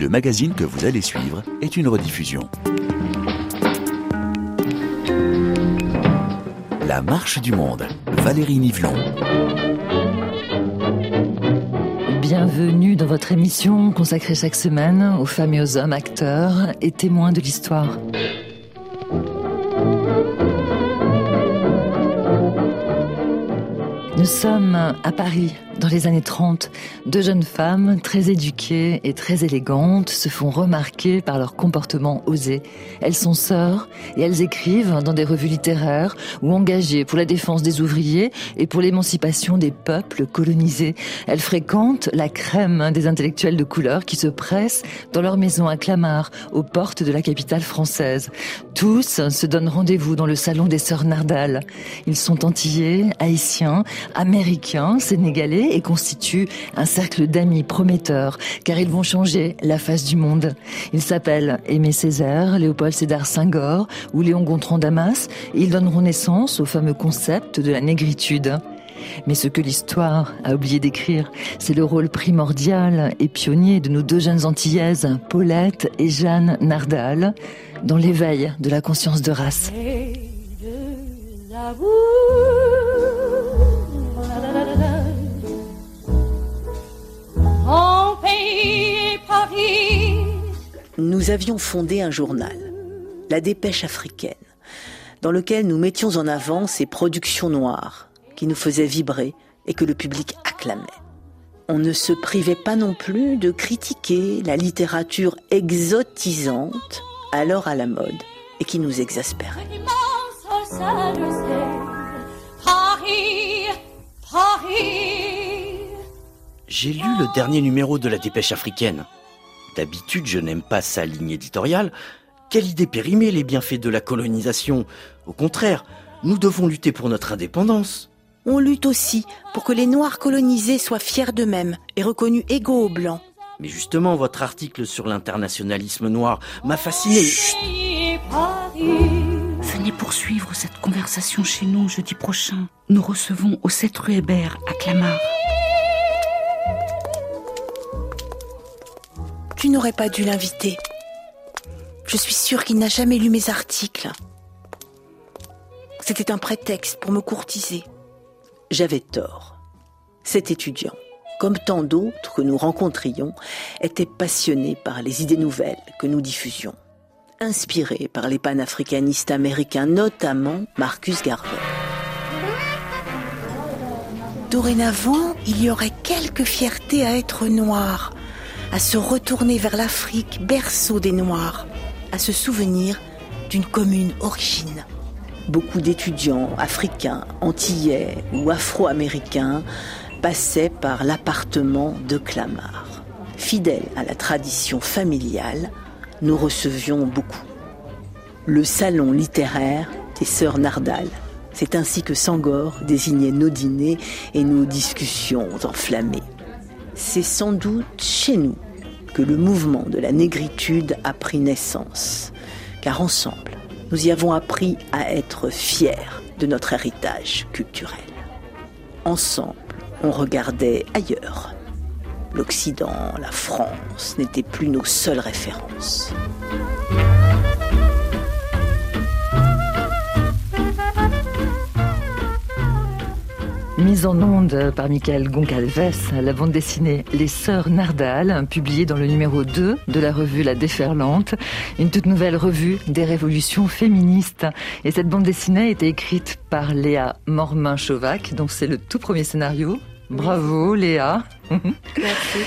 Le magazine que vous allez suivre est une rediffusion. La marche du monde, Valérie Nivelon. Bienvenue dans votre émission consacrée chaque semaine aux femmes et aux hommes acteurs et témoins de l'histoire. Nous sommes à Paris dans les années 30, deux jeunes femmes très éduquées et très élégantes se font remarquer par leur comportement osé. Elles sont sœurs et elles écrivent dans des revues littéraires ou engagées pour la défense des ouvriers et pour l'émancipation des peuples colonisés. Elles fréquentent la crème des intellectuels de couleur qui se pressent dans leur maison à Clamart, aux portes de la capitale française. Tous se donnent rendez-vous dans le salon des sœurs Nardal. Ils sont antillais, haïtiens, américains, sénégalais et constituent un cercle d'amis prometteurs, car ils vont changer la face du monde. Ils s'appellent Aimé Césaire, Léopold Sédar Senghor ou Léon Gontran Damas, et ils donneront naissance au fameux concept de la négritude. Mais ce que l'histoire a oublié d'écrire, c'est le rôle primordial et pionnier de nos deux jeunes antillaises, Paulette et Jeanne Nardal, dans l'éveil de la conscience de race. Nous avions fondé un journal, La Dépêche africaine, dans lequel nous mettions en avant ces productions noires qui nous faisaient vibrer et que le public acclamait. On ne se privait pas non plus de critiquer la littérature exotisante, alors à la mode, et qui nous exaspérait. J'ai lu le dernier numéro de la dépêche africaine. D'habitude, je n'aime pas sa ligne éditoriale. Quelle idée périmée les bienfaits de la colonisation. Au contraire, nous devons lutter pour notre indépendance. On lutte aussi pour que les Noirs colonisés soient fiers d'eux-mêmes et reconnus égaux aux Blancs. Mais justement, votre article sur l'internationalisme noir m'a fasciné. Venez poursuivre cette conversation chez nous jeudi prochain. Nous recevons au 7 rue Hébert à Clamart. Tu n'aurais pas dû l'inviter. Je suis sûre qu'il n'a jamais lu mes articles. C'était un prétexte pour me courtiser. J'avais tort. Cet étudiant, comme tant d'autres que nous rencontrions, était passionné par les idées nouvelles que nous diffusions, inspiré par les panafricanistes américains, notamment Marcus Garvey. Dorénavant, il y aurait quelque fierté à être noir, à se retourner vers l'Afrique, berceau des Noirs, à se souvenir d'une commune origine. Beaucoup d'étudiants africains, antillais ou afro-américains passaient par l'appartement de Clamart. Fidèles à la tradition familiale, nous recevions beaucoup. Le salon littéraire des sœurs Nardal. C'est ainsi que Sangor désignait nos dîners et nos discussions enflammées c'est sans doute chez nous que le mouvement de la négritude a pris naissance, car ensemble, nous y avons appris à être fiers de notre héritage culturel. Ensemble, on regardait ailleurs. L'Occident, la France n'étaient plus nos seules références. Mise en onde par Michael Goncalves, la bande dessinée Les Sœurs Nardal, publiée dans le numéro 2 de la revue La Déferlante, une toute nouvelle revue des révolutions féministes. Et cette bande dessinée a été écrite par Léa Mormin-Chauvac, donc c'est le tout premier scénario. Bravo Léa. Merci.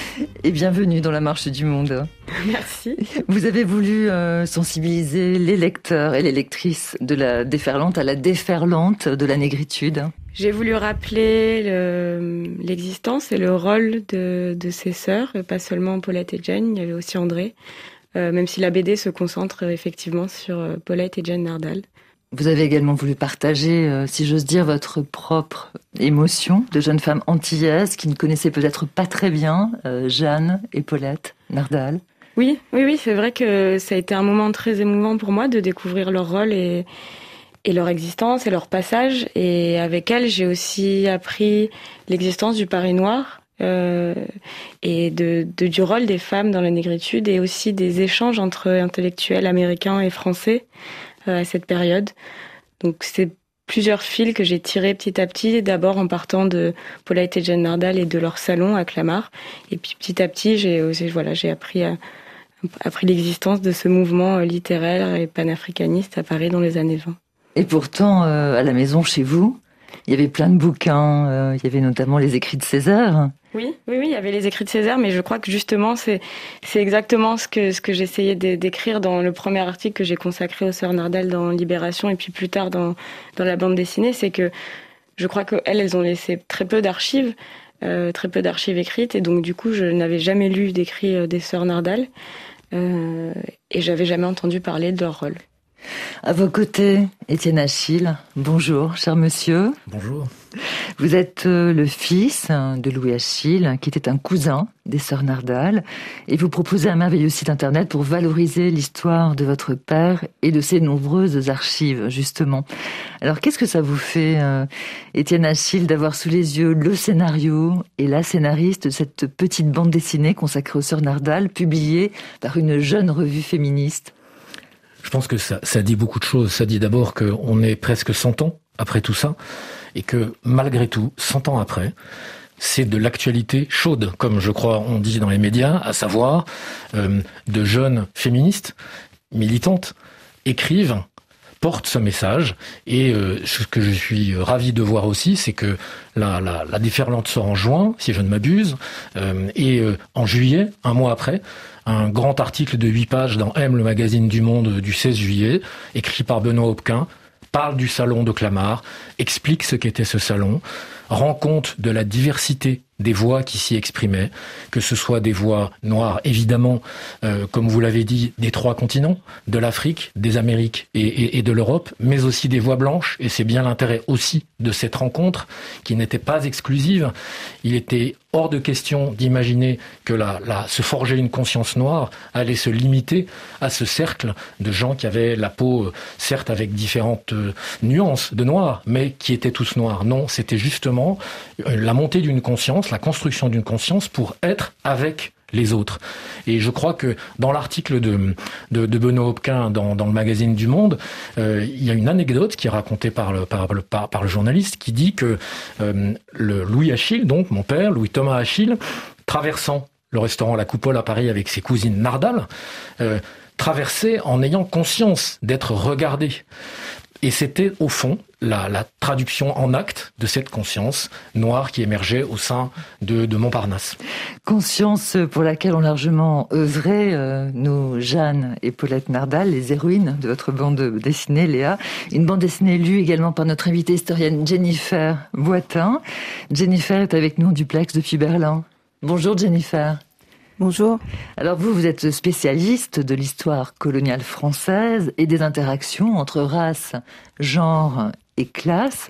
Et bienvenue dans la marche du monde. Merci. Vous avez voulu euh, sensibiliser les lecteurs et les lectrices de la déferlante à la déferlante de la négritude. J'ai voulu rappeler l'existence et le rôle de, de ces sœurs, pas seulement Paulette et Jane, il y avait aussi André, euh, même si la BD se concentre effectivement sur euh, Paulette et Jane Nardal. Vous avez également voulu partager, euh, si j'ose dire, votre propre émotion de jeune femme antillaise qui ne connaissait peut-être pas très bien euh, Jeanne et Paulette Nardal. Oui, oui, oui, c'est vrai que ça a été un moment très émouvant pour moi de découvrir leur rôle et, leur existence et leur passage. Et avec elles, j'ai aussi appris l'existence du Paris noir euh, et du rôle des femmes dans la négritude et aussi des échanges entre intellectuels américains et français à cette période. Donc c'est plusieurs fils que j'ai tirés petit à petit, d'abord en partant de Paulette et Jeanne Nardal et de leur salon à Clamart. Et puis petit à petit, j'ai voilà, appris, appris l'existence de ce mouvement littéraire et panafricaniste à Paris dans les années 20. Et pourtant, à la maison chez vous, il y avait plein de bouquins, il y avait notamment les écrits de César. Oui, oui, oui, il y avait les écrits de Césaire, mais je crois que justement, c'est, exactement ce que, ce que j'essayais d'écrire dans le premier article que j'ai consacré aux sœurs Nardal dans Libération et puis plus tard dans, dans la bande dessinée, c'est que je crois qu'elles, elles ont laissé très peu d'archives, euh, très peu d'archives écrites, et donc du coup, je n'avais jamais lu d'écrits euh, des sœurs Nardal, euh, et j'avais jamais entendu parler de leur rôle. À vos côtés, Étienne Achille. Bonjour, cher monsieur. Bonjour. Vous êtes euh, le fils de Louis Achille, qui était un cousin des sœurs Nardal, et vous proposez un merveilleux site internet pour valoriser l'histoire de votre père et de ses nombreuses archives, justement. Alors, qu'est-ce que ça vous fait, euh, Étienne Achille, d'avoir sous les yeux le scénario et la scénariste de cette petite bande dessinée consacrée aux sœurs Nardal, publiée par une jeune revue féministe? Je pense que ça, dit beaucoup de choses. Ça dit d'abord qu'on est presque 100 ans après tout ça, et que malgré tout, 100 ans après, c'est de l'actualité chaude, comme je crois on dit dans les médias, à savoir euh, de jeunes féministes, militantes, écrivent portent ce message. Et euh, ce que je suis ravi de voir aussi, c'est que la, la, la, déferlante sort en juin, si je ne m'abuse, euh, et euh, en juillet, un mois après, un grand article de 8 pages dans M, le magazine du Monde du 16 juillet, écrit par Benoît Hopquin, parle du salon de Clamart, explique ce qu'était ce salon, rend compte de la diversité des voix qui s'y exprimaient, que ce soit des voix noires, évidemment, euh, comme vous l'avez dit, des trois continents, de l'Afrique, des Amériques et, de l'Europe, mais aussi des voix blanches, et c'est bien l'intérêt aussi de cette rencontre, qui n'était pas exclusive. Il était hors de question d'imaginer que la, la, se forger une conscience noire allait se limiter à ce cercle de gens qui avaient la peau, euh, certes avec différentes euh, nuances de noir, mais qui étaient tous noirs. Non, c'était justement la montée d'une conscience, la construction d'une conscience pour être avec les autres. Et je crois que dans l'article de, de, Benoît Hopquin dans, dans, le magazine du Monde, euh, il y a une anecdote qui est racontée par le, par, journaliste qui dit que euh, Louis Achille, donc mon père, Louis Thomas Achille, traversant le restaurant La Coupole à Paris avec ses cousines Nardal, euh, traversait en ayant conscience d'être regardé. Et c'était au fond la, traduction en acte de cette conscience noire qui émergeait au sein de, de Montparnasse. Conscience pour laquelle ont largement œuvré euh, nos Jeanne et Paulette Nardal, les héroïnes de votre bande dessinée, Léa. Une bande dessinée lue également par notre invitée historienne Jennifer Boitin. Jennifer est avec nous en duplex depuis Berlin. Bonjour Jennifer. Bonjour. Alors vous, vous êtes spécialiste de l'histoire coloniale française et des interactions entre race, genre et classe.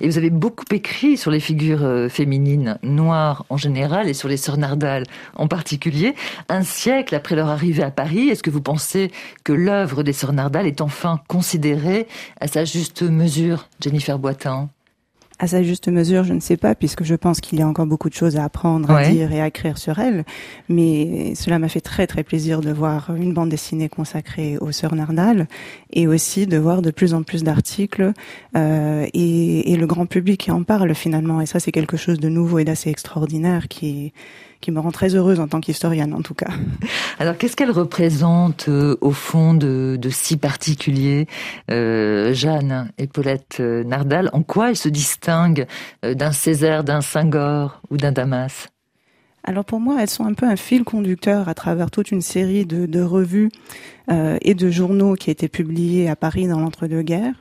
Et vous avez beaucoup écrit sur les figures euh, féminines noires en général et sur les sœurs Nardal en particulier. Un siècle après leur arrivée à Paris, est-ce que vous pensez que l'œuvre des sœurs Nardal est enfin considérée à sa juste mesure, Jennifer Boitin à sa juste mesure, je ne sais pas, puisque je pense qu'il y a encore beaucoup de choses à apprendre, à dire et à écrire sur elle. Mais cela m'a fait très très plaisir de voir une bande dessinée consacrée aux sœurs Nardal et aussi de voir de plus en plus d'articles euh, et, et, le grand public qui en parle finalement. Et ça, c'est quelque chose de nouveau et d'assez extraordinaire qui qui me rend très heureuse en tant qu'historienne en tout cas. Alors qu'est-ce qu'elle représente euh, au fond de, de si particulier, euh, Jeanne et Paulette euh, Nardal? En quoi elle se distingue d'un Césaire, d'un Senghor ou d'un Damas? Alors pour moi, elles sont un peu un fil conducteur à travers toute une série de, de revues euh, et de journaux qui étaient publiés à Paris dans l'entre-deux-guerres.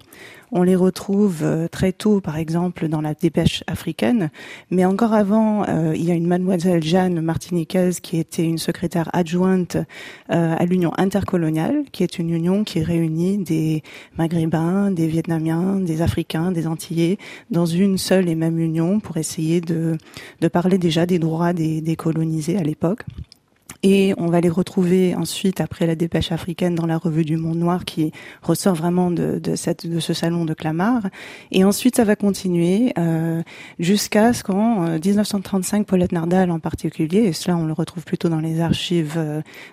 On les retrouve euh, très tôt, par exemple, dans la dépêche africaine. Mais encore avant, euh, il y a une mademoiselle Jeanne martiniquaise qui était une secrétaire adjointe euh, à l'Union intercoloniale, qui est une union qui réunit des Maghrébins, des Vietnamiens, des Africains, des Antillais dans une seule et même union pour essayer de, de parler déjà des droits des, des colonisés à l'époque. Et on va les retrouver ensuite après la dépêche africaine dans la revue du Monde Noir qui ressort vraiment de, de, cette, de ce salon de Clamart. Et ensuite, ça va continuer euh, jusqu'à ce qu'en 1935, Paulette Nardal en particulier, et cela on le retrouve plutôt dans les archives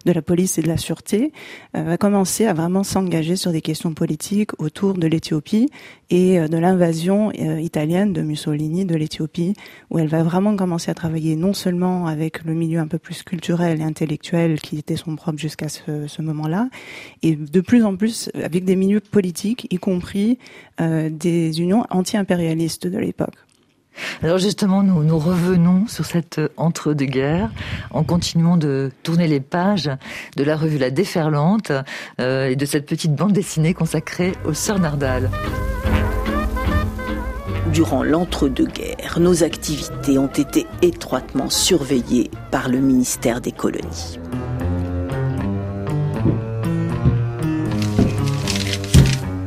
de la police et de la sûreté, va commencer à vraiment s'engager sur des questions politiques autour de l'Éthiopie et de l'invasion italienne de Mussolini de l'Éthiopie, où elle va vraiment commencer à travailler non seulement avec le milieu un peu plus culturel et intellectuel qui était son propre jusqu'à ce, moment-là, et de plus en plus avec des milieux politiques, y compris euh, des unions anti-impérialistes de l'époque. Alors justement, nous, nous revenons sur cette entre-deux-guerres en continuant de tourner les pages de la revue La Déferlante euh, et de cette petite bande dessinée consacrée aux Sœurs Nardal. Durant l'entre-deux-guerres, nos activités ont été étroitement surveillées par le ministère des colonies.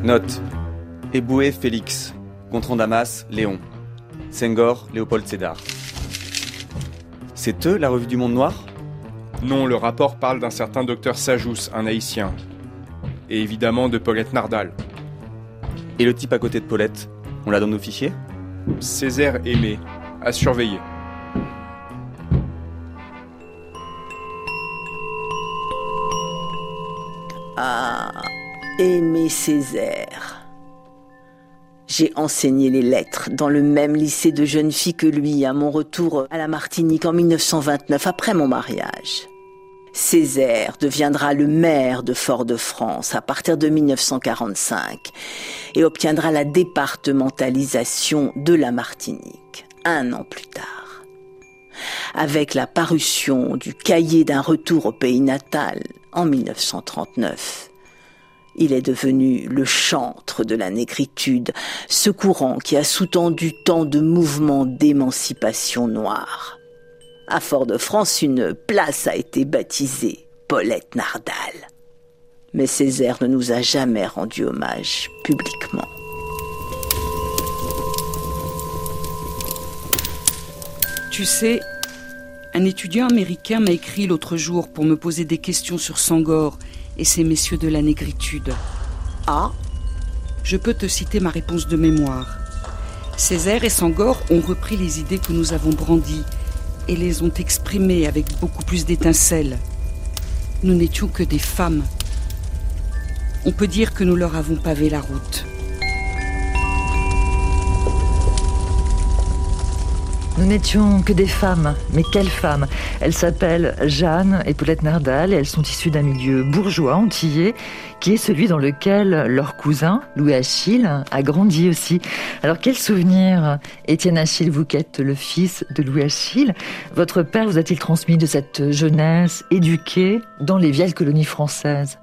Note. Eboué Félix. Gontran Damas Léon. Senghor Léopold Sédar. C'est eux la revue du Monde Noir? Non, le rapport parle d'un certain docteur Sajous, un haïtien. Et évidemment de Paulette Nardal. Et le type à côté de Paulette? On l'a dans nos fichiers Césaire Aimé, à surveiller. Ah, Aimé Césaire. J'ai enseigné les lettres dans le même lycée de jeunes filles que lui à mon retour à la Martinique en 1929 après mon mariage. Césaire deviendra le maire de Fort-de-France à partir de 1945 et obtiendra la départementalisation de la Martinique un an plus tard. Avec la parution du cahier d'un retour au pays natal en 1939, il est devenu le chantre de la négritude, ce courant qui a sous-tendu tant de mouvements d'émancipation noire. À Fort-de-France, une place a été baptisée Paulette Nardal. Mais Césaire ne nous a jamais rendu hommage publiquement. Tu sais, un étudiant américain m'a écrit l'autre jour pour me poser des questions sur Sangor et ces messieurs de la négritude. Ah? Je peux te citer ma réponse de mémoire. Césaire et Sangor ont repris les idées que nous avons brandies et les ont exprimées avec beaucoup plus d'étincelles. Nous n'étions que des femmes. On peut dire que nous leur avons pavé la route. Nous n'étions que des femmes, mais quelles femmes? Elles s'appellent Jeanne et Paulette Nardal et elles sont issues d'un milieu bourgeois antillais qui est celui dans lequel leur cousin, Louis Achille, a grandi aussi. Alors quel souvenir, Étienne Achille êtes le fils de Louis Achille, votre père vous a-t-il transmis de cette jeunesse éduquée dans les vieilles colonies françaises?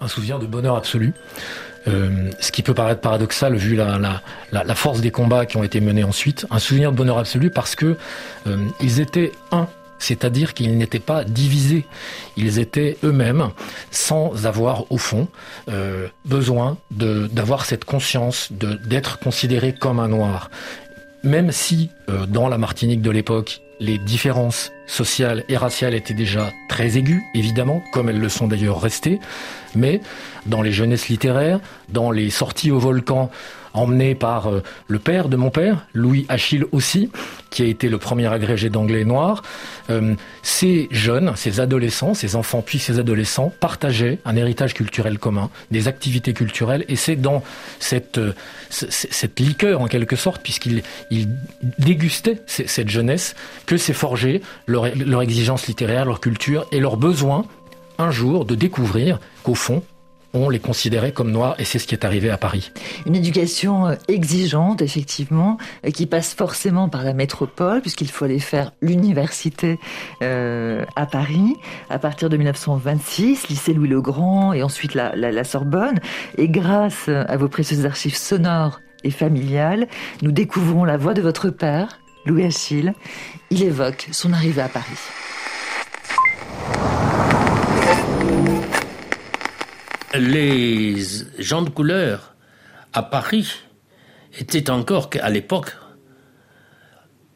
Un souvenir de bonheur absolu. Euh, ce qui peut paraître paradoxal vu la, la, la, force des combats qui ont été menés ensuite, un souvenir de bonheur absolu parce que euh, ils étaient un c'est-à-dire qu'ils n'étaient pas divisés. Ils étaient eux-mêmes, sans avoir au fond euh, besoin d'avoir cette conscience d'être considérés comme un noir. Même si euh, dans la Martinique de l'époque, les différences sociales et raciales étaient déjà très aiguës, évidemment, comme elles le sont d'ailleurs restées, mais dans les jeunesses littéraires, dans les sorties au volcan emmenées par euh, le père de mon père, Louis Achille aussi, qui a été le premier agrégé d'anglais noir. Euh, ces jeunes, ces adolescents, ces enfants puis ces adolescents partageaient un héritage culturel commun, des activités culturelles, et c'est dans cette, euh, cette liqueur en quelque sorte, puisqu'ils ils dégustaient cette jeunesse, que s'est forgé leur, leur exigence littéraire, leur culture et leur besoin un jour de découvrir qu'au fond, on les considérait comme noirs et c'est ce qui est arrivé à Paris. Une éducation euh, exigeante, effectivement, euh, qui passe forcément par la métropole, puisqu'il faut aller faire l'université euh, à Paris à partir de 1926, lycée Louis-le-Grand et ensuite la, la Sorbonne. Et grâce à vos précieuses archives sonores et familiales, nous découvrons la voix de votre père, Louis Achille. Il évoque son arrivée à Paris. Les gens de couleur à Paris étaient encore à l'époque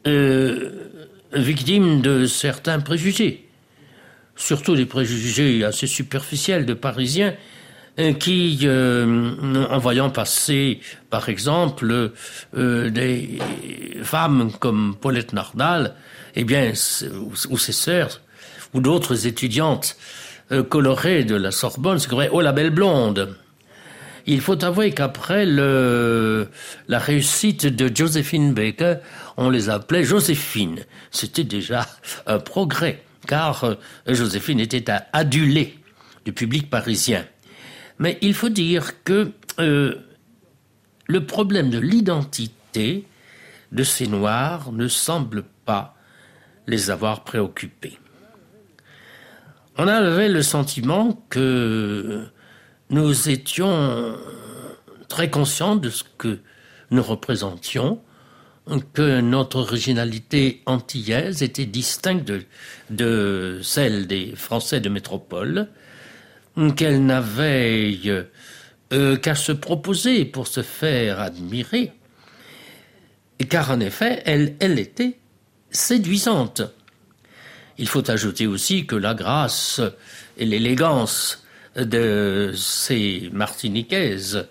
euh, victimes de certains préjugés. surtout des préjugés assez superficiels de Parisiens euh, qui, euh, en voyant passer, par exemple, des femmes comme Paulette Nardal, eh bien, ou, ses sœurs, ou d'autres étudiantes colorées de la Sorbonne, c'est vrai, oh la belle blonde. Il faut avouer qu'après la réussite de Josephine Baker, on les appelait Joséphine. C'était déjà un progrès, car Joséphine était adulée du public parisien. Mais il faut dire que euh, le problème de l'identité de ces Noirs ne semble pas les avoir préoccupés. On avait le sentiment que nous étions très conscients de ce que nous représentions, que notre originalité antillaise était distincte de celle des Français de métropole, qu'elle n'avait euh, qu'à se proposer pour se faire admirer, car en effet, elle, elle était séduisante. Il faut ajouter aussi que la grâce et l'élégance de ces Martiniquaises,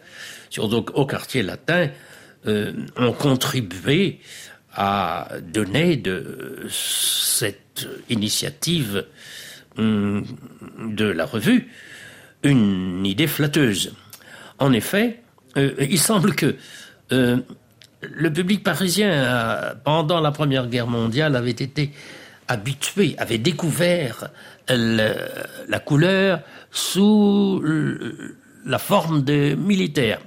surtout au quartier latin, euh, ont contribué à donner de cette initiative hum, de la revue une idée flatteuse. En effet, euh, il semble que euh, le public parisien, pendant la Première Guerre mondiale, avait été habitué, avait découvert la couleur sous la forme de militaires.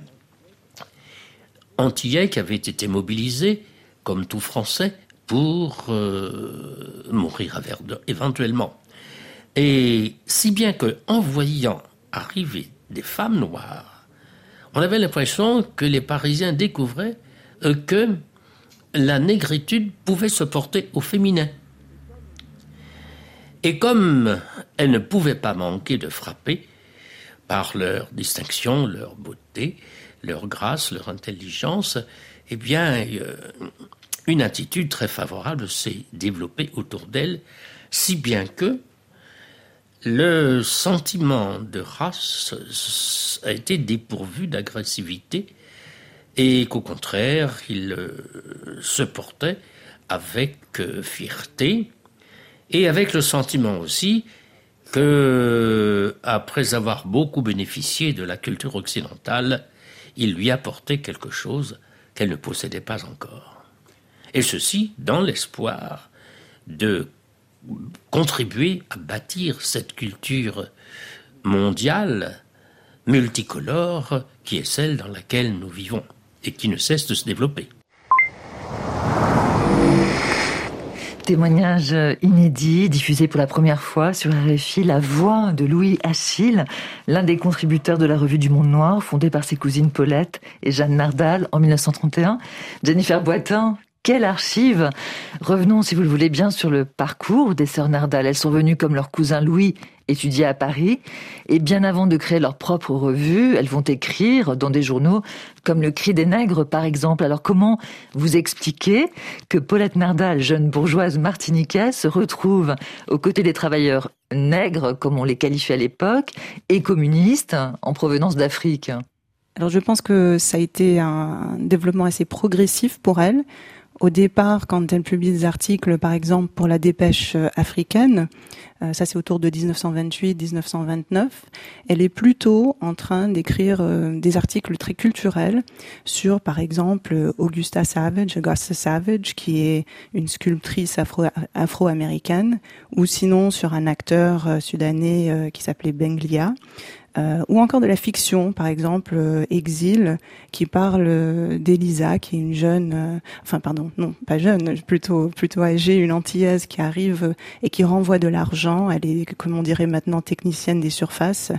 Antillais qui avait été mobilisé, comme tout Français, pour euh, mourir à Verdun, éventuellement. Et si bien que, en voyant arrivée des femmes noires, on avait l'impression que les Parisiens découvraient euh, que la négritude pouvait se porter au féminin. Et comme elles ne pouvaient pas manquer de frapper par leur distinction, leur beauté, leur grâce, leur intelligence, eh bien, euh, une attitude très favorable s'est développée autour d'elles, si bien que le sentiment de race a été dépourvu d'agressivité et qu'au contraire, il euh, se portait avec euh, fierté et avec le sentiment aussi que, après avoir beaucoup bénéficié de la culture occidentale, il lui apportait quelque chose qu'elle ne possédait pas encore. Et ceci dans l'espoir de contribuer à bâtir cette culture mondiale, multicolore, qui est celle dans laquelle nous vivons et qui ne cesse de se développer. Témoignage inédit, diffusé pour la première fois sur RFI, la voix de Louis Achille, l'un des contributeurs de la revue du Monde Noir, fondée par ses cousines Paulette et Jeanne Nardal en 1931. Jennifer Boitin, quelle archive Revenons, si vous le voulez bien, sur le parcours des sœurs Nardal. Elles sont venues comme leur cousin Louis étudier à Paris. Et bien avant de créer leur propre revue, elles vont écrire dans des journaux comme Le Cri des Nègres, par exemple. Alors comment vous expliquez que Paulette Nardal, jeune bourgeoise martiniquaise, se retrouve aux côtés des travailleurs nègres, comme on les qualifiait à l'époque, et communistes en provenance d'Afrique? Alors je pense que ça a été un développement assez progressif pour elle au départ, quand elle publie des articles, par exemple pour la dépêche euh, africaine, euh, ça c'est autour de 1928-1929, elle est plutôt en train d'écrire euh, des articles très culturels sur, par exemple, Augusta Savage, Augusta Savage, qui est une sculptrice afro-américaine, ou sinon sur un acteur sudanais qui s'appelait Benglia. Euh, ou encore de la fiction, par exemple euh, Exil, qui parle d'Elisa, qui est une jeune, euh, enfin pardon, non, pas jeune, plutôt plutôt âgée, une antillaise qui arrive et qui renvoie de l'argent. Elle est, comme on dirait maintenant, technicienne des surfaces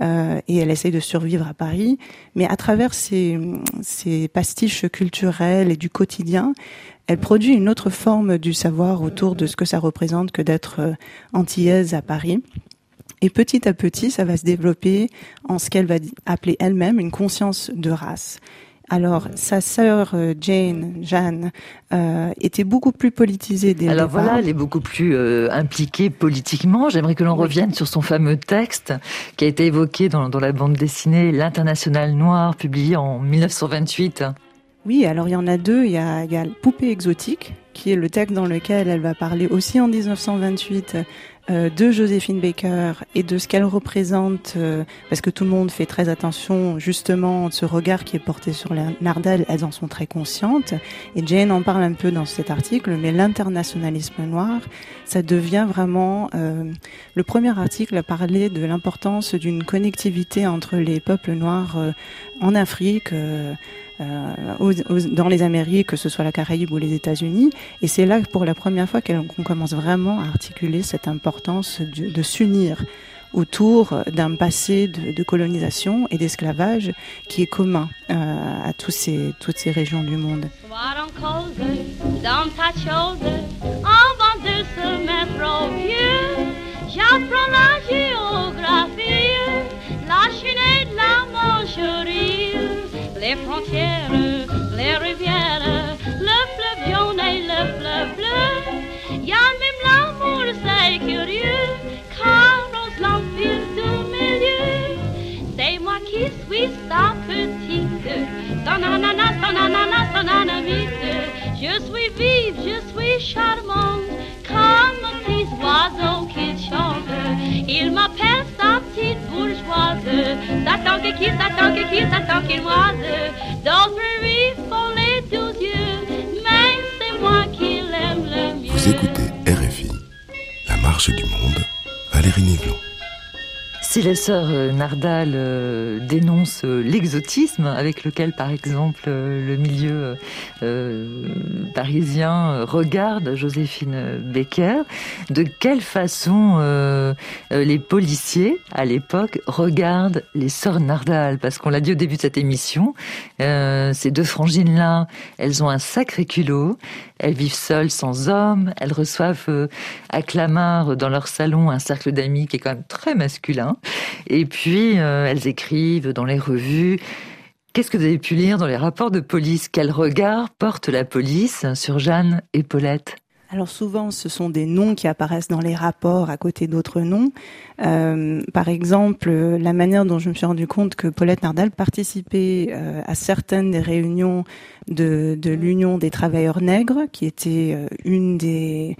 et elle essaye de survivre à Paris. Mais à travers ces, ces pastiches culturels et du quotidien, elle produit une autre forme du savoir autour de ce que ça représente que d'être antillaise à Paris. Et petit à petit, ça va se développer en ce qu'elle va appeler elle-même une conscience de race. Alors, sa sœur euh, Jane, Jeanne, euh, était beaucoup plus politisée dès Alors départ. voilà, elle est beaucoup plus euh, impliquée politiquement. J'aimerais que l'on revienne sur son fameux texte qui a été évoqué dans, dans la bande dessinée L'International Noir, publié en 1928. Oui, alors il y en a deux. Il y a, Poupée exotique, qui est le texte dans lequel elle va parler aussi en 1928 euh, de Joséphine Baker et de ce qu'elle représente, euh, parce que tout le monde fait très attention justement de ce regard qui est porté sur la Nardal, elles en sont très conscientes. Et Jane en parle un peu dans cet article, mais l'internationalisme noir, ça devient vraiment euh, le premier article à parler de l'importance d'une connectivité entre les peuples noirs en Afrique. Euh, dans les Amériques, que ce soit la Caraïbe ou les États-Unis. Et c'est là pour la première fois qu'on commence vraiment à articuler cette importance de, s'unir autour d'un passé de, colonisation et d'esclavage qui est commun euh, à toutes ces régions du monde. J'apprends la géographie, la Chine et la les frontières, les rivières, le fleuve jaune et le fleuve bleu. Y a même l'amour, c'est curieux, car on l'empire du milieu. C'est moi qui suis sa petite, ton ananas, ton ananas, ton anamite. Je suis vive, je suis charmante, comme un petit oiseau qui chante. Il m'appelle sa petite bourgeoise, s'attend s'attend que qui, s'attend qu'il moise. Si les sœurs Nardal euh, dénoncent euh, l'exotisme avec lequel, par exemple, euh, le milieu parisien regarde Joséphine Becker, de quelle façon les policiers, à l'époque, regardent les sœurs Nardal? Parce qu'on l'a dit au début de cette émission, ces deux frangines-là, elles ont un sacré culot, elles vivent seules, sans hommes, elles reçoivent à Clamart, dans leur salon, un cercle d'amis qui est quand même très masculin. Et puis, euh, elles écrivent dans les revues. Qu'est-ce que vous avez pu lire dans les rapports de police? Quel regard porte la police sur Jeanne et Paulette? Alors souvent, ce sont des noms qui apparaissent dans les rapports à côté d'autres noms. Euh, par exemple, la manière dont je me suis rendu compte que Paulette Nardal participait euh, à certaines des réunions de, de l'Union des travailleurs nègres, qui était euh, une des,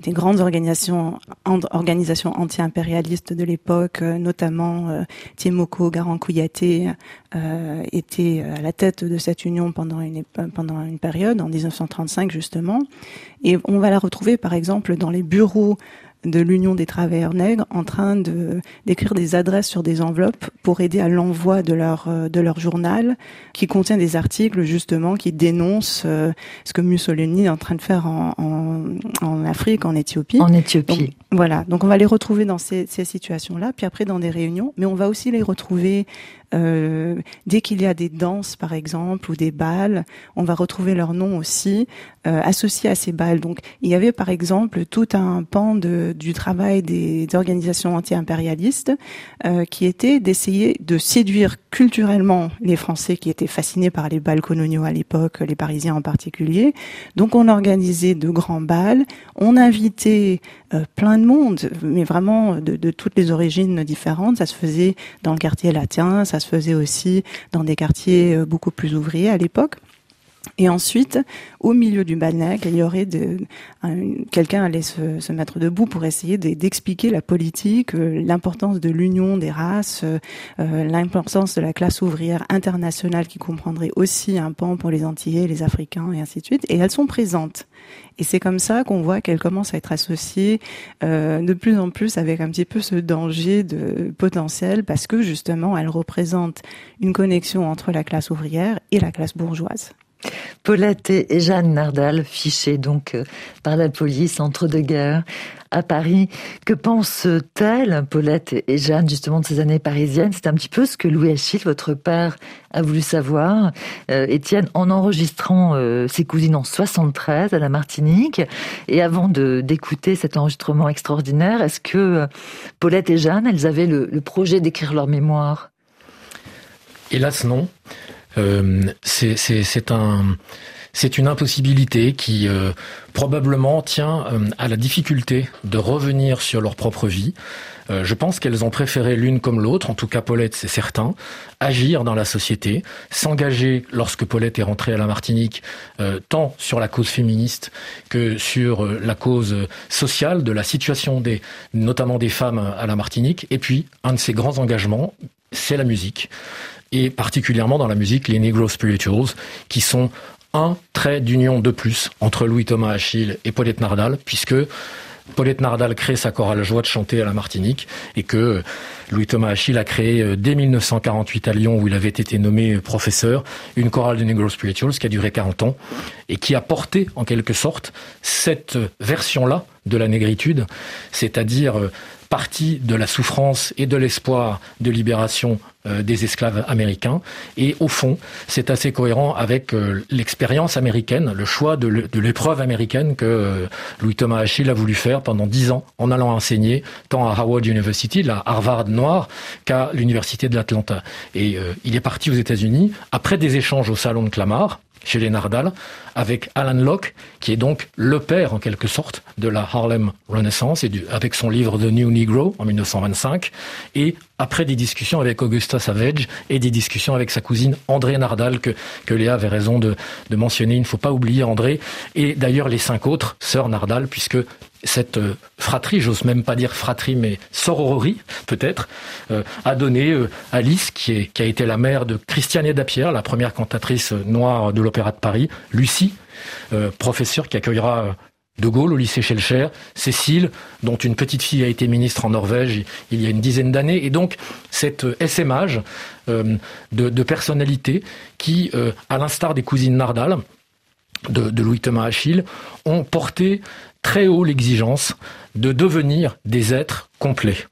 des grandes organisations, anti-impérialistes de l'époque, euh, notamment euh, Tiemoko Garankouyaté euh, était à la tête de cette union pendant une période, en 1935 justement. Et on va la retrouver par exemple dans les bureaux de l'Union des travailleurs nègres en train de d'écrire des adresses sur des enveloppes pour aider à l'envoi de leur de leur journal qui contient des articles justement qui dénoncent euh, ce que Mussolini est en train de faire en, en, en Afrique, en Éthiopie. En Éthiopie. Donc, voilà. Donc on va les retrouver dans ces, ces situations-là, puis après dans des réunions, mais on va aussi les retrouver euh, dès qu'il y a des danses, par exemple, ou des balles, on va retrouver leur nom aussi euh, associé à ces balles. Donc, il y avait, par exemple, tout un pan de, du travail des, organisations anti-impérialistes euh, qui était d'essayer de séduire culturellement les Français qui étaient fascinés par les balles coloniaux à l'époque, les Parisiens en particulier. Donc, on organisait de grands balles, on invitait euh, plein de monde, mais vraiment de, de toutes les origines différentes. Ça se faisait dans le quartier latin, ça se faisait aussi dans des quartiers beaucoup plus ouvriers à l'époque. Et ensuite, au milieu du balnec, il y aurait quelqu'un allait se, mettre debout pour essayer d'expliquer la politique, l'importance de l'union des races, euh, l'importance de la classe ouvrière internationale qui comprendrait aussi un pan pour les Antillais, les Africains et ainsi de suite. Et elles sont présentes. Et c'est comme ça qu'on voit qu'elles commencent à être associées euh, de plus en plus avec un petit peu ce danger de potentiel parce que justement elles représentent une connexion entre la classe ouvrière et la classe bourgeoise. Paulette et Jeanne Nardal, fichées donc par la police entre deux guerres à Paris. Que pensent-elles, Paulette et Jeanne, justement de ces années parisiennes? C'est un petit peu ce que Louis Achille, votre père, a voulu savoir. Euh, Étienne, en enregistrant euh, ses cousines en 73 à la Martinique, et avant d'écouter cet enregistrement extraordinaire, est-ce que euh, Paulette et Jeanne, elles avaient le, le projet d'écrire leur mémoire? Hélas non. Euh, c'est un c'est une impossibilité qui euh, probablement tient euh, à la difficulté de revenir sur leur propre vie. Euh, je pense qu'elles ont préféré l'une comme l'autre, en tout cas Paulette c'est certain, agir dans la société, s'engager lorsque Paulette est rentrée à la Martinique, tant sur la cause féministe que sur la cause sociale de la situation des, notamment des femmes à la Martinique. Et puis, un de ses grands engagements, c'est la musique et particulièrement dans la musique les Negro Spirituals, qui sont un trait d'union de plus entre Louis-Thomas Achille et Paulette Nardal, puisque Paulette Nardal crée sa chorale Joie de chanter à la Martinique et que Louis-Thomas Achille a créé euh, dès 1948 à Lyon où il avait été nommé euh, professeur une chorale de Negro Spirituals qui a duré 40 ans et qui a porté en quelque sorte cette version-là de la négritude, c'est-à-dire euh, partie de la souffrance et de l'espoir de libération euh, des esclaves américains. Et au fond, c'est assez cohérent avec euh, l'expérience américaine, le choix de l'épreuve américaine que euh, Louis Thomas Achille a voulu faire pendant dix ans en allant enseigner tant à Howard University, la Harvard noire, qu'à l'université de l'Atlanta. Et il est parti aux États-Unis après des échanges au salon de Clamart chez les Nardal, avec Alan Locke, qui est donc le père en quelque sorte de la Harlem Renaissance, et avec son livre The New Negro en 1925, et après des discussions avec Augusta Savage et des discussions avec sa cousine André Nardal, que, que Léa avait raison de, de mentionner. Il ne faut pas oublier André, et d'ailleurs les cinq autres sœurs Nardal, puisque cette euh, fratrie, j'ose même pas dire fratrie, mais sororerie peut-être, euh, a donné euh, Alice, qui, a été la mère de Christiane Dapierre, la première cantatrice noire de l'Opéra de Paris, Lucie, professeure qui accueillera de Gaulle au lycée Schellcher, Cécile, dont une petite fille a été ministre en Norvège il y a une dizaine d'années, et donc cet essaimage de, de personnalités qui, à l'instar des cousines Nardal, de, de Louis Thomas Achille, ont porté très haut l'exigence de devenir des êtres complets.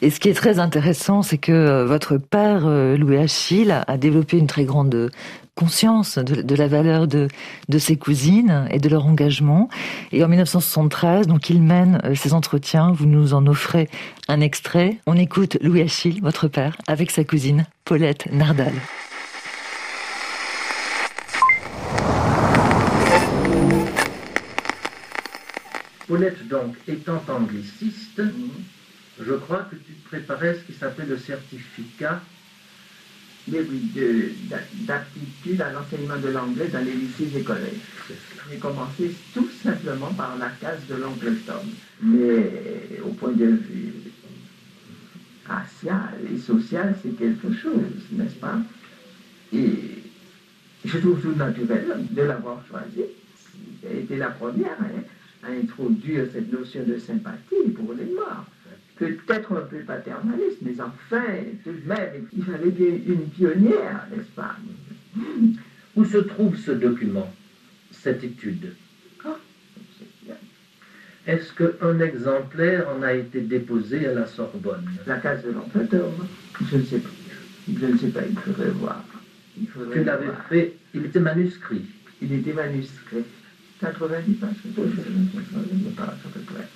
Et ce qui est très intéressant, c'est que euh, votre père, euh, Louis Achille, a développé une très grande conscience de, la valeur de, de, ses cousines et de leur engagement. Et en 1973, donc, il mène euh, ces entretiens. Vous nous en offrez un extrait. On écoute Louis Achille, votre père, avec sa cousine Paulette Nardal. Paulette, donc, étant angliciste, je crois que tu préparais ce qui s'appelle le certificat d'aptitude à l'enseignement de l'anglais dans les lycées et collèges. J'ai commencé tout simplement par la case de l'oncle Tom. Mais au point de vue racial et social, c'est quelque chose, n'est-ce pas? Et je trouve tout naturel de l'avoir choisi. Elle était la première. Hein à introduire cette notion de sympathie pour les morts. Peut-être un peu paternaliste, mais enfin, tout de même, il fallait bien une pionnière, n'est-ce pas? Où se trouve ce document, cette étude? Ah, Est-ce qu'un exemplaire en a été déposé à la Sorbonne? La case de l'empereur Je ne sais pas. Je ne sais pas, il faudrait voir. Il tu l'avais fait, il était manuscrit. Il était manuscrit. 90 pages.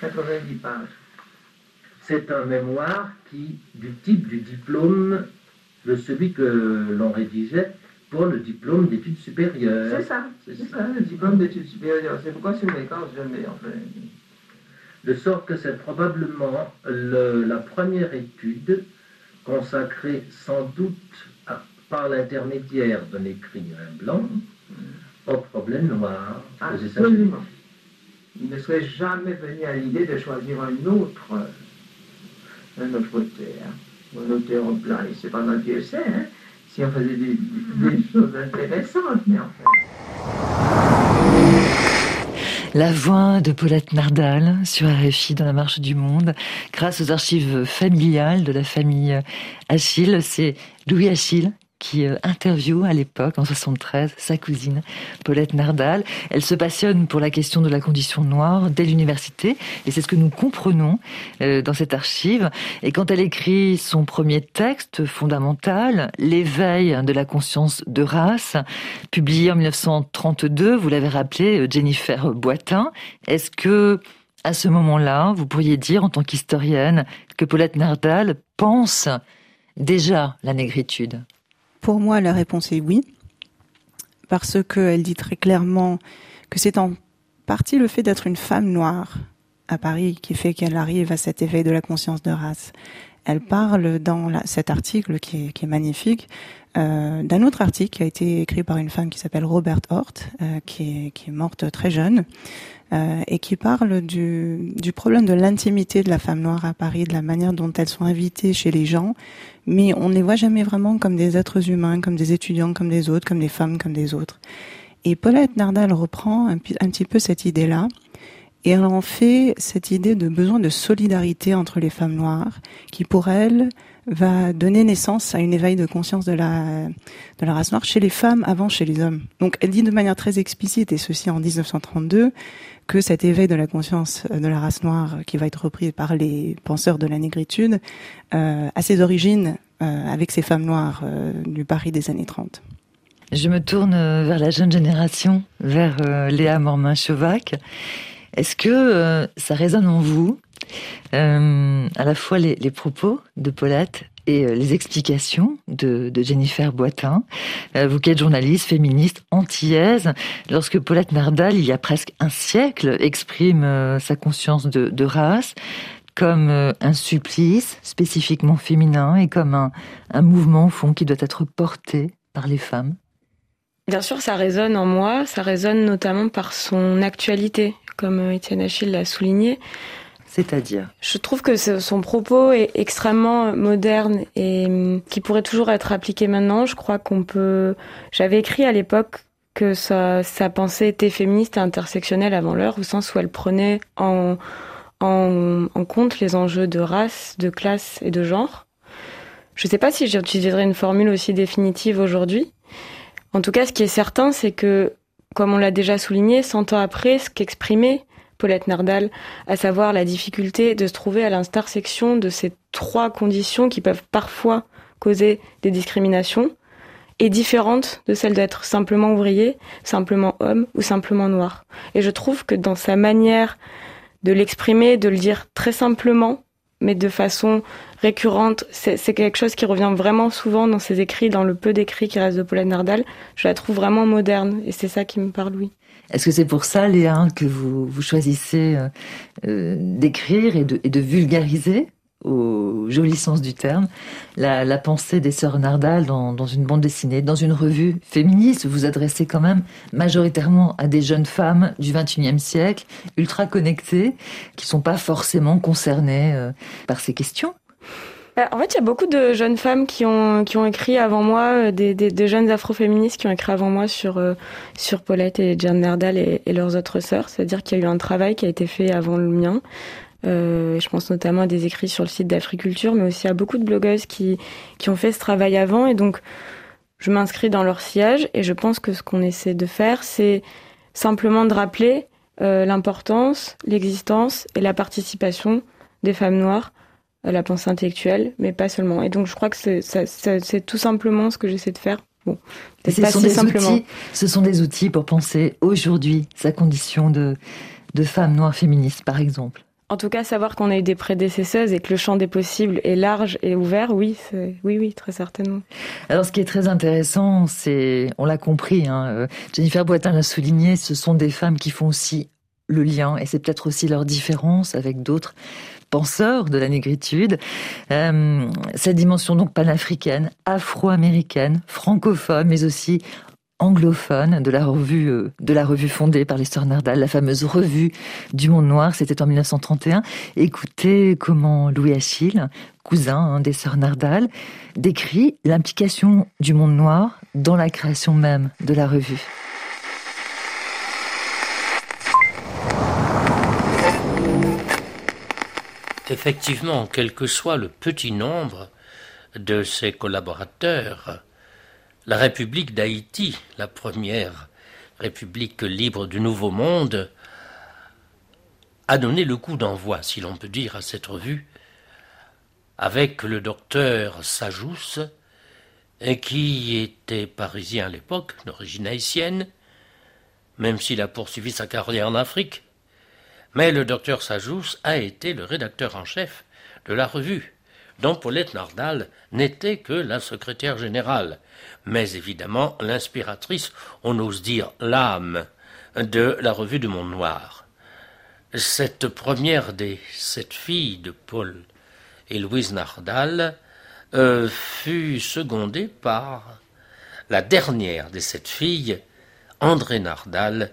90 pages. C'est un mémoire qui, du type du diplôme de celui que l'on rédigeait pour le diplôme d'études supérieures. C'est ça, c'est ça, le diplôme d'études supérieures. C'est pourquoi sur mes cartes, je mets, enfin. De sorte que c'est probablement la première étude consacrée sans doute par l'intermédiaire d'un écrivain blanc problème noir. Absolument. Il ne serait jamais venu à l'idée de choisir un autre, un autre auteur, un auteur blanc. Et cependant, Dieu sait, hein, si on faisait des, choses intéressantes, mais en fait. La voix de Paulette Nardal sur RFI dans la marche du monde, grâce aux archives familiales de la famille Achille. C'est Louis Achille qui euh, interviewe à l'époque, en 73, sa cousine Paulette Nardal. Elle se passionne pour la question de la condition noire dès l'université, et c'est ce que nous comprenons euh, dans cette archive. Et quand elle écrit son premier texte fondamental, L'éveil de la conscience de race, publié en 1932, vous l'avez rappelé, euh, Jennifer Boitin, est-ce que à ce moment-là, vous pourriez dire, en tant qu'historienne, que Paulette Nardal pense déjà la négritude? Pour moi, la réponse est oui. parce qu'elle dit très clairement que c'est en partie le fait d'être une femme noire à Paris qui fait qu'elle arrive à cet éveil de la conscience de race. Elle parle dans cet article qui est, magnifique euh, d'un autre article qui a été écrit par une femme qui s'appelle Robert Hort, euh, qui est morte très jeune, euh, et qui parle du, problème de l'intimité de la femme noire à Paris, de la manière dont elles sont invitées chez les gens, mais on ne les voit jamais vraiment comme des êtres humains, comme des étudiants comme des autres, comme des femmes comme des autres. Et Paulette Nardal reprend un, un petit peu cette idée-là, et elle en fait cette idée de besoin de solidarité entre les femmes noires, qui pour elle va donner naissance à une éveil de conscience de la, de la race noire chez les femmes avant chez les hommes. Donc elle dit de manière très explicite, et ceci en 1932, que cet éveil de la conscience de la race noire, qui va être repris par les penseurs de la négritude, euh, a ses origines euh, avec ces femmes noires euh, du Paris des années 30. Je me tourne vers la jeune génération, vers euh, Léa Mormin-Chovac. Est-ce que euh, ça résonne en vous? Euh, à la fois les, propos de Paulette et euh, les explications de, Jennifer Boitin, euh, vous qui êtes journaliste, féministe, antillaise, lorsque Paulette Nardal, il y a presque un siècle, exprime sa conscience de, race comme un supplice spécifiquement féminin et comme un, un mouvement au fond qui doit être porté par les femmes. Bien sûr, ça résonne en moi, ça résonne notamment par son actualité, comme Étienne Achille l'a souligné. C'est-à-dire Je trouve que son propos est extrêmement moderne et hum, qui pourrait toujours être appliqué maintenant. Je crois qu'on peut. J'avais écrit à l'époque que sa, pensée était féministe et intersectionnelle avant l'heure, au sens où elle prenait en, compte les enjeux de race, de classe et de genre. Je ne sais pas si j'utiliserai une formule aussi définitive aujourd'hui. En tout cas, ce qui est certain, c'est que, comme on l'a déjà souligné, cent ans après, ce qu'exprimait Paulette Nardal, à savoir la difficulté de se trouver à l'intersection de ces trois conditions qui peuvent parfois causer des discriminations, est différente de celle d'être simplement ouvrier, simplement homme ou simplement noir. Et je trouve que dans sa manière de l'exprimer, de le dire très simplement, mais de façon récurrente, c'est quelque chose qui revient vraiment souvent dans ses écrits, dans le peu d'écrits qui restent de Paulette Nardal. Je la trouve vraiment moderne et c'est ça qui me parle, oui. Est-ce que c'est pour ça, Léa, que vous, choisissez euh, euh, d'écrire et de, vulgariser au joli sens du terme, la, pensée des sœurs Nardal dans, une bande dessinée, dans une revue féministe? Vous adressez quand même majoritairement à des jeunes femmes du XXIe siècle, ultra connectées, qui sont pas forcément concernées euh, par ces questions. En fait, il y a beaucoup de jeunes femmes qui ont, qui ont écrit avant moi, des, des, des jeunes afroféministes qui ont écrit avant moi sur, euh, sur Paulette et Jeanne Nardal et, leurs autres sœurs. C'est-à-dire qu'il y a eu un travail qui a été fait avant le mien. Euh, je pense notamment à des écrits sur le site d'Africulture, mais aussi à beaucoup de blogueuses qui, qui ont fait ce travail avant. Et donc, je m'inscris dans leur sillage et je pense que ce qu'on essaie de faire, c'est simplement de rappeler euh, l'importance, l'existence et la participation des femmes noires la pensée intellectuelle, mais pas seulement. Et donc, je crois que c'est tout simplement ce que j'essaie de faire. Bon, ce, pas sont si des simplement. outils, ce sont des outils pour penser aujourd'hui sa condition de, de femme noire féministe, par exemple. En tout cas, savoir qu'on a eu des prédécesseuses et que le champ des possibles est large et ouvert, oui, oui, oui, très certainement. Alors, ce qui est très intéressant, c'est, on l'a compris, hein, Jennifer Boitin l'a souligné, ce sont des femmes qui font aussi le lien, et c'est peut-être aussi leur différence avec d'autres penseurs de la négritude. Euh, cette dimension donc panafricaine, afro-américaine, francophone, mais aussi anglophone de la revue euh, de la revue fondée par les sœurs Nardal, la fameuse revue du monde noir, c'était en 1931. Écoutez comment Louis Achille, cousin hein, des sœurs Nardal, décrit l'implication du monde noir dans la création même de la revue. Effectivement, quel que soit le petit nombre de ses collaborateurs, la République d'Haïti, la première République libre du Nouveau Monde, a donné le coup d'envoi, si l'on peut dire, à cette revue, avec le docteur Sajous, qui était parisien à l'époque, d'origine haïtienne, même s'il a poursuivi sa carrière en Afrique. Mais le docteur Sajous a été le rédacteur en chef de la revue dont Paulette Nardal n'était que la secrétaire générale, mais évidemment l'inspiratrice, on ose dire l'âme, de la revue du Monde Noir. Cette première des sept filles de Paul et Louise Nardal euh, fut secondée par la dernière des sept filles, André Nardal,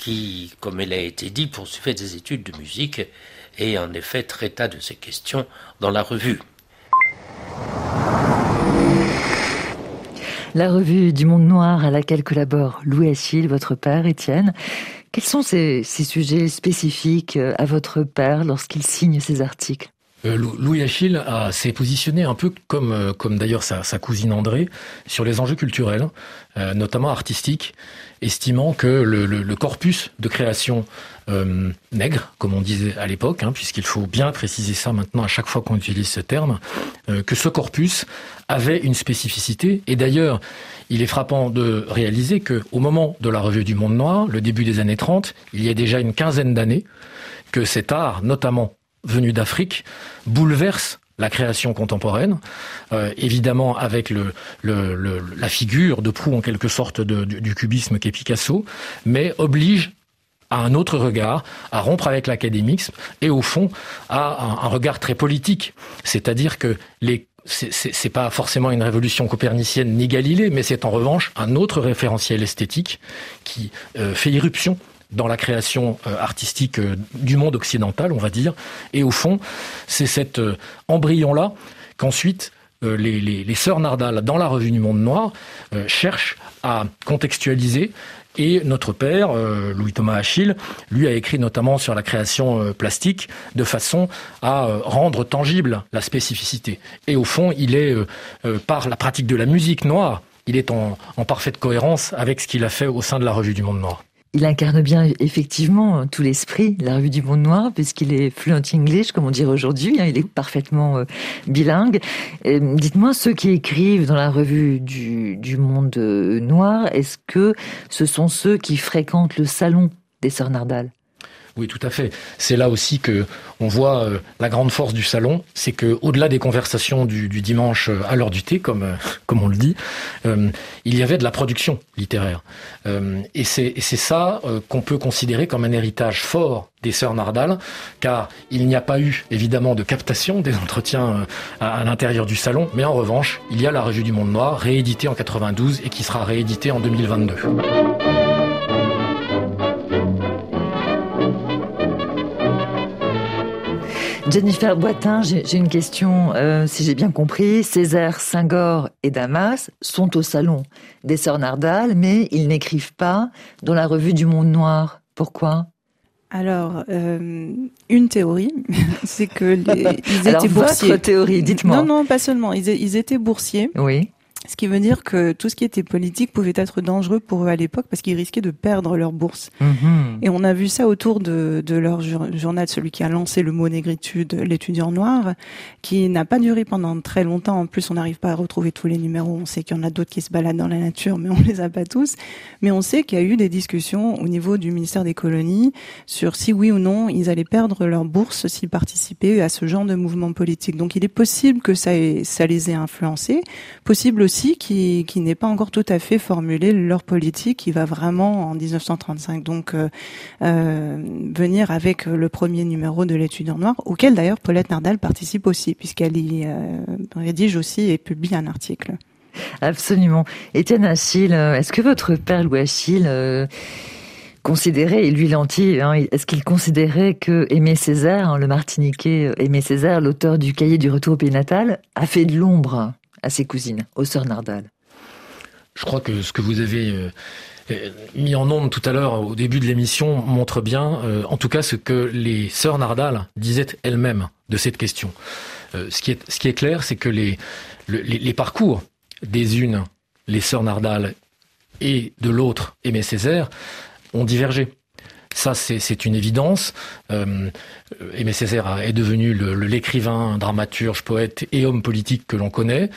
qui, comme elle a été dit, poursuivait des études de musique et en effet traita de ces questions dans la revue. La revue du Monde Noir à laquelle collabore Louis Achille, votre père, Étienne. Quels sont ces, ces sujets spécifiques à votre père lorsqu'il signe ces articles? Euh, Louis Achille s'est positionné un peu comme, euh, comme d'ailleurs sa, cousine André sur les enjeux culturels, euh, notamment artistiques, estimant que le, corpus de création euh, nègre, comme on disait à l'époque, hein, puisqu'il faut bien préciser ça maintenant à chaque fois qu'on utilise ce terme, que ce corpus avait une spécificité. Et d'ailleurs, il est frappant de réaliser que au moment de la revue du Monde Noir, le début des années 30, il y a déjà une quinzaine d'années, que cet art, notamment venu d'Afrique, bouleverse la création contemporaine, euh, évidemment avec le, la figure de proue en quelque sorte de, du, cubisme qu'est Picasso, mais oblige à un autre regard, à rompre avec l'académisme et au fond à un, un regard très politique. C'est-à-dire que les c'est pas forcément une révolution copernicienne ni Galilée, mais c'est en revanche un autre référentiel esthétique qui euh, fait irruption dans la création euh, artistique euh, du monde occidental, on va dire. Et au fond, c'est cet euh, embryon-là qu'ensuite les, sœurs Nardal, dans la revue du Monde Noir, cherchent à contextualiser et notre père, Louis-Thomas Achille, lui a écrit notamment sur la création plastique de façon à rendre tangible la spécificité. Et au fond, il est, par la pratique de la musique noire, il est en parfaite cohérence avec ce qu'il a fait au sein de la revue du Monde Noir. Il incarne bien effectivement tout l'esprit de la revue du Monde Noir, puisqu'il est fluent English, comme on dirait aujourd'hui. Hein, il est parfaitement euh, bilingue. Dites-moi, ceux qui écrivent dans la revue du, du Monde Noir, est-ce que ce sont ceux qui fréquentent le salon des Sœurs Nardal? Oui, tout à fait. C'est là aussi que on voit euh, la grande force du salon, c'est que au-delà des conversations du, dimanche euh, à l'heure du thé, comme euh, comme on le dit, il y avait de la production littéraire. Et c'est ça qu'on peut considérer comme un héritage fort des sœurs Nardal, car il n'y a pas eu évidemment de captation des entretiens à, à l'intérieur du salon, mais en revanche, il y a la revue du Monde Noir, rééditée en 92 et qui sera rééditée en 2022. Jennifer Boitin, j'ai une question, euh, si j'ai bien compris. Césaire, Senghor et Damas sont au salon des Sœurs Nardal, mais ils n'écrivent pas dans la revue du Monde Noir. Pourquoi? Alors, euh, une théorie, c'est que les, ils Alors, étaient boursiers. votre théorie, dites-moi. Non, non, pas seulement. Ils, ils étaient boursiers. Oui. Ce qui veut dire que tout ce qui était politique pouvait être dangereux pour eux à l'époque parce qu'ils risquaient de perdre leur bourse. Mhm. Et on a vu ça autour de, de leur jour- journal, celui qui a lancé le mot négritude, l'étudiant noir, qui n'a pas duré pendant très longtemps. En plus, on n'arrive pas à retrouver tous les numéros. On sait qu'il y en a d'autres qui se baladent dans la nature, mais on les a pas tous. Mais on sait qu'il y a eu des discussions au niveau du ministère des colonies sur si oui ou non ils allaient perdre leur bourse s'ils participaient à ce genre de mouvement politique. Donc il est possible que ça, ait- ça les ait influencés. Possible aussi qui n'aient pas encore tout à fait formulé leur politique qui va vraiment en 1935. Donc euh, euh, venir avec le premier numéro de l'étudiant noir, auquel d'ailleurs Paulette Nardal participe aussi, puisqu'elle y euh, rédige aussi et publie un article. Absolument. Étienne Achille, est-ce que votre père Louis Achille considérait, et lui l'anti, hein, est-ce qu'il considérait que Aimé Césaire, hein, le Martiniquais Aimé Césaire, l'auteur du cahier du retour au pays natal, a fait de l'ombre? À ses cousines, aux sœurs Nardal Je crois que ce que vous avez euh, euh, mis en onde tout à l'heure au début de l'émission montre bien, euh, en tout cas, ce que les sœurs Nardal disaient elles-mêmes de cette question. Ce, qui est, clair, c'est que les, le- les, les parcours des unes, les sœurs Nardal, et de l'autre, Aimé Césaire, ont divergé. Ça, c'est une évidence. Euh, Aimé Césaire est devenu l'écrivain, dramaturge, poète et homme politique que l'on connaît.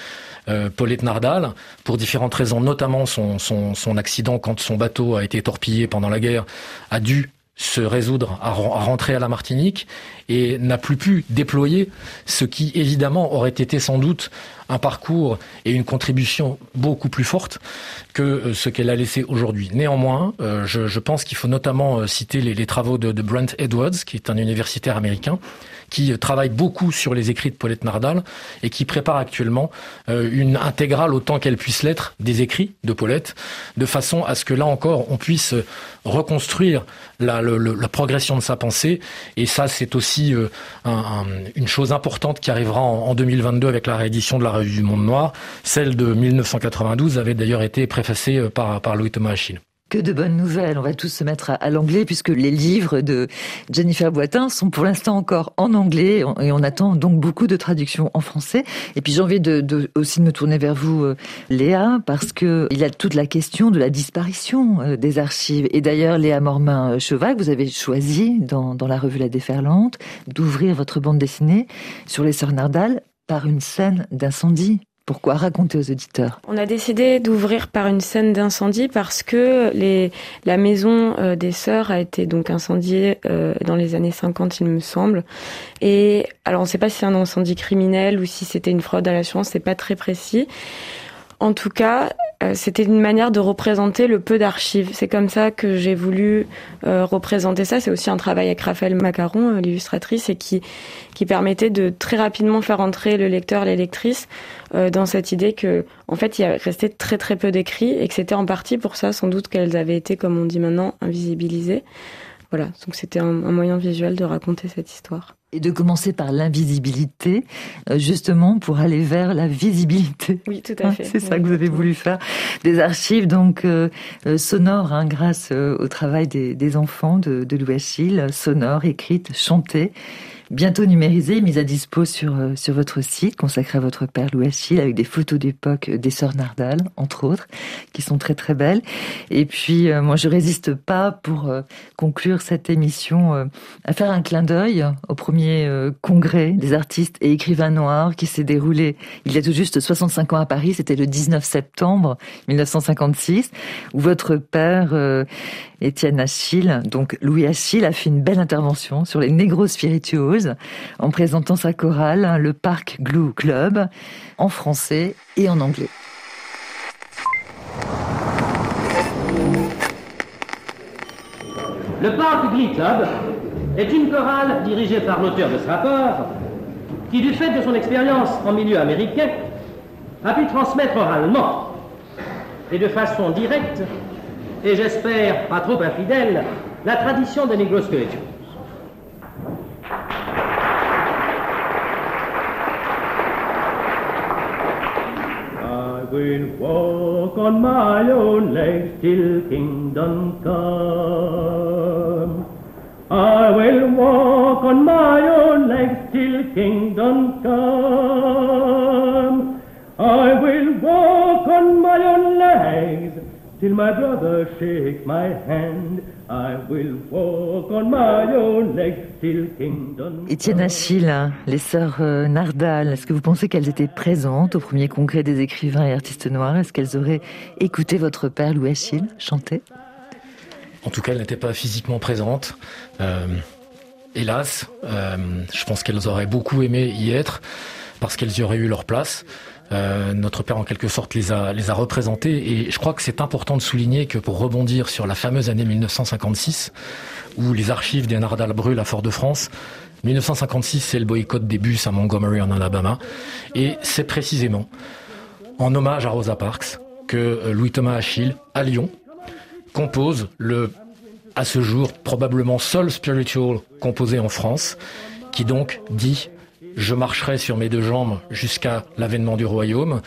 Euh, Paulette Nardal, pour différentes raisons, notamment son, accident quand son bateau a été torpillé pendant la guerre, a dû se résoudre à rentrer à la Martinique. et n'a plus pu déployer ce qui évidemment aurait été sans doute un parcours et une contribution beaucoup plus forte que euh, ce qu'elle a laissé aujourd'hui. Néanmoins, euh, je, pense qu'il faut notamment euh, citer les, travaux de, Brent Edwards, qui est un universitaire américain, qui travaille beaucoup sur les écrits de Paulette Nardal et qui prépare actuellement une intégrale autant qu'elle puisse l'être des écrits de Paulette, de façon à ce que là encore on puisse reconstruire la, progression de sa pensée. Et ça, c'est aussi un, un, une chose importante qui arrivera en, en 2022 avec la réédition de la Du Monde Noir. Celle de 1992 avait d'ailleurs été préfacée par, par Louis-Thomas Achille. Que de bonnes nouvelles. On va tous se mettre à, l'anglais puisque les livres de Jennifer Boitin sont pour l'instant encore en anglais et on attend donc beaucoup de traductions en français. Et puis j'ai envie aussi de me tourner vers vous, euh, Léa, parce que il y a toute la question de la disparition euh, des archives. Et d'ailleurs, Léa Mormin-Chevac, vous avez choisi dans, dans la revue La Déferlante d'ouvrir votre bande dessinée sur les sœurs Nardal par une scène d'incendie. Pourquoi raconter aux auditeurs? On a décidé d'ouvrir par une scène d'incendie parce que la maison euh, des sœurs a été donc incendiée euh, dans les années 50, il me semble. Et alors on ne sait pas si c'est un incendie criminel ou si c'était une fraude à l'assurance, c'est pas très précis. En tout cas, euh, c'était une manière de représenter le peu d'archives. C'est comme ça que j'ai voulu euh, représenter ça. C'est aussi un travail avec Raphaël Macaron, euh, l'illustratrice, et qui, qui permettait de très rapidement faire entrer le lecteur, les lectrices, euh, dans cette idée que, en fait, il resté très très peu d'écrits et que c'était en partie pour ça, sans doute, qu'elles avaient été, comme on dit maintenant, invisibilisées. Voilà, donc c'était un moyen visuel de raconter cette histoire et de commencer par l'invisibilité, euh, justement pour aller vers la visibilité. Oui, tout à fait. C'est ça que vous avez voulu faire. Des archives donc euh, euh, sonores, hein, grâce euh, au travail des, des enfants de, de Louis Achille, sonores, écrites, chantées bientôt numérisée, mise à dispo sur, euh, votre site consacré à votre père Louis Achille avec des photos d'époque des sœurs Nardal, entre autres, qui sont très très belles. Et puis, euh, moi, je résiste pas pour euh, conclure cette émission à faire un clin d'œil au premier congrès des artistes et écrivains noirs qui s'est déroulé il y a tout juste 65 ans à Paris. C'était le 19 septembre 1956, où votre père Étienne Achille, donc Louis Achille, a fait une belle intervention sur les négros spirituoses en présentant sa chorale, le Parc Glue Club, en français et en anglais. Le Parc Glee Club est une chorale dirigée par l'auteur de ce rapport qui, du fait de son expérience en milieu américain, a pu transmettre oralement et de façon directe et j'espère pas trop infidèle, la tradition des Negro will walk on my own legs till kingdom come. I will walk on my own legs till kingdom come. I will walk on my own legs till my brother shake my hand. I will walk on my own legs till kingdom. Étienne Achille, les sœurs euh, Nardal, est-ce que vous pensez qu'elles étaient présentes au premier congrès des écrivains et artistes noirs? Est-ce qu'elles auraient écouté votre père Louis Achille chanter? En tout cas, elles n'étaient pas physiquement présentes. Euh, hélas, euh, je pense qu'elles auraient beaucoup aimé y être parce qu'elles y auraient eu leur place. Euh, notre père, en quelque sorte, les a, les a représentées. Et je crois que c'est important de souligner que pour rebondir sur la fameuse année 1956, où les archives des Nardal brûlent à Fort-de-France, 1956, c'est le boycott des bus à Montgomery, en Alabama. Et c'est précisément en hommage à Rosa Parks que euh, Louis-Thomas Achille, à Lyon, compose le, à ce jour, probablement seul spiritual composé en France, qui donc dit je marcherai sur mes deux jambes jusqu'à l'avènement du royaume.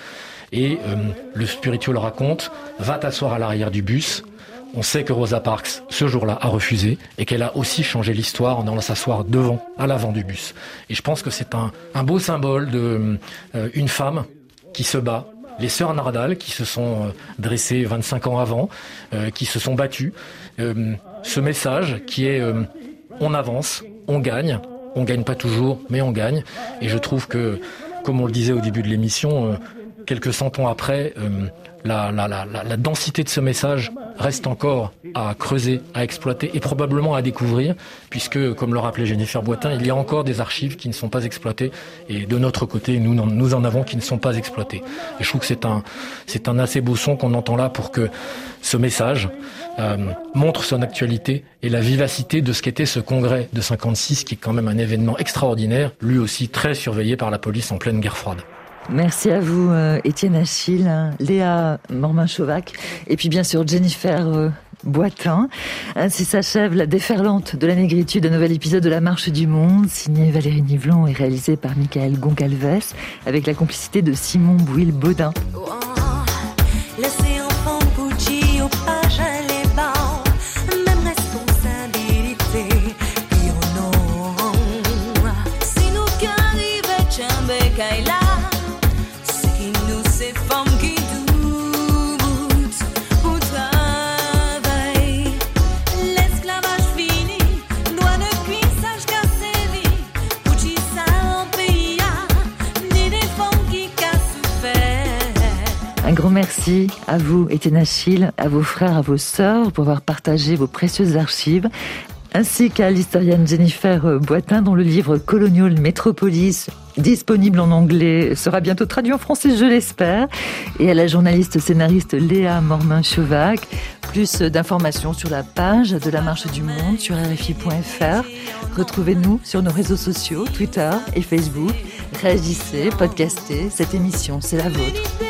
Et euh, le spirituel raconte, va t'asseoir à l'arrière du bus. On sait que Rosa Parks, ce jour-là, a refusé et qu'elle a aussi changé l'histoire en allant s'asseoir devant, à l'avant du bus. Et je pense que c'est un, beau symbole de euh, une femme qui se bat. Les sœurs Nardal qui se sont euh, dressées 25 ans avant, euh, qui se sont battues. Ce message qui est on avance, on gagne, on gagne pas toujours, mais on gagne. Et je trouve que, comme on le disait au début de l'émission, euh, quelques cent ans après, euh, la, densité de ce message reste encore à creuser, à exploiter et probablement à découvrir, puisque, comme le rappelait Jennifer Boitin, il y a encore des archives qui ne sont pas exploitées et de notre côté, nous, en avons qui ne sont pas exploitées. Et je trouve que c'est un, c'est un assez beau son qu'on entend là pour que ce message euh, montre son actualité et la vivacité de ce qu'était ce congrès de 56 qui est quand même un événement extraordinaire, lui aussi très surveillé par la police en pleine guerre froide. Merci à vous, euh, Étienne Achille, Léa Mormin-Chauvac, et puis bien sûr Jennifer euh, Boitin. Ainsi s'achève la déferlante de la négritude, un nouvel épisode de La Marche du Monde, signé Valérie Nivelon et réalisé par Michael Goncalves, avec la complicité de Simon Bouil-Baudin. Merci à vous, Étienne Achille, à vos frères, à vos sœurs pour avoir partagé vos précieuses archives ainsi qu'à l'historienne Jennifer Boitin dont le livre Colonial Metropolis disponible en anglais sera bientôt traduit en français je l'espère. Et à la journaliste scénariste Léa Mormin-Chauvac plus d'informations sur la page de la Marche du Monde sur RFI.fr retrouvez-nous sur nos réseaux sociaux Twitter et Facebook. Réagissez, podcastez cette émission c'est la vôtre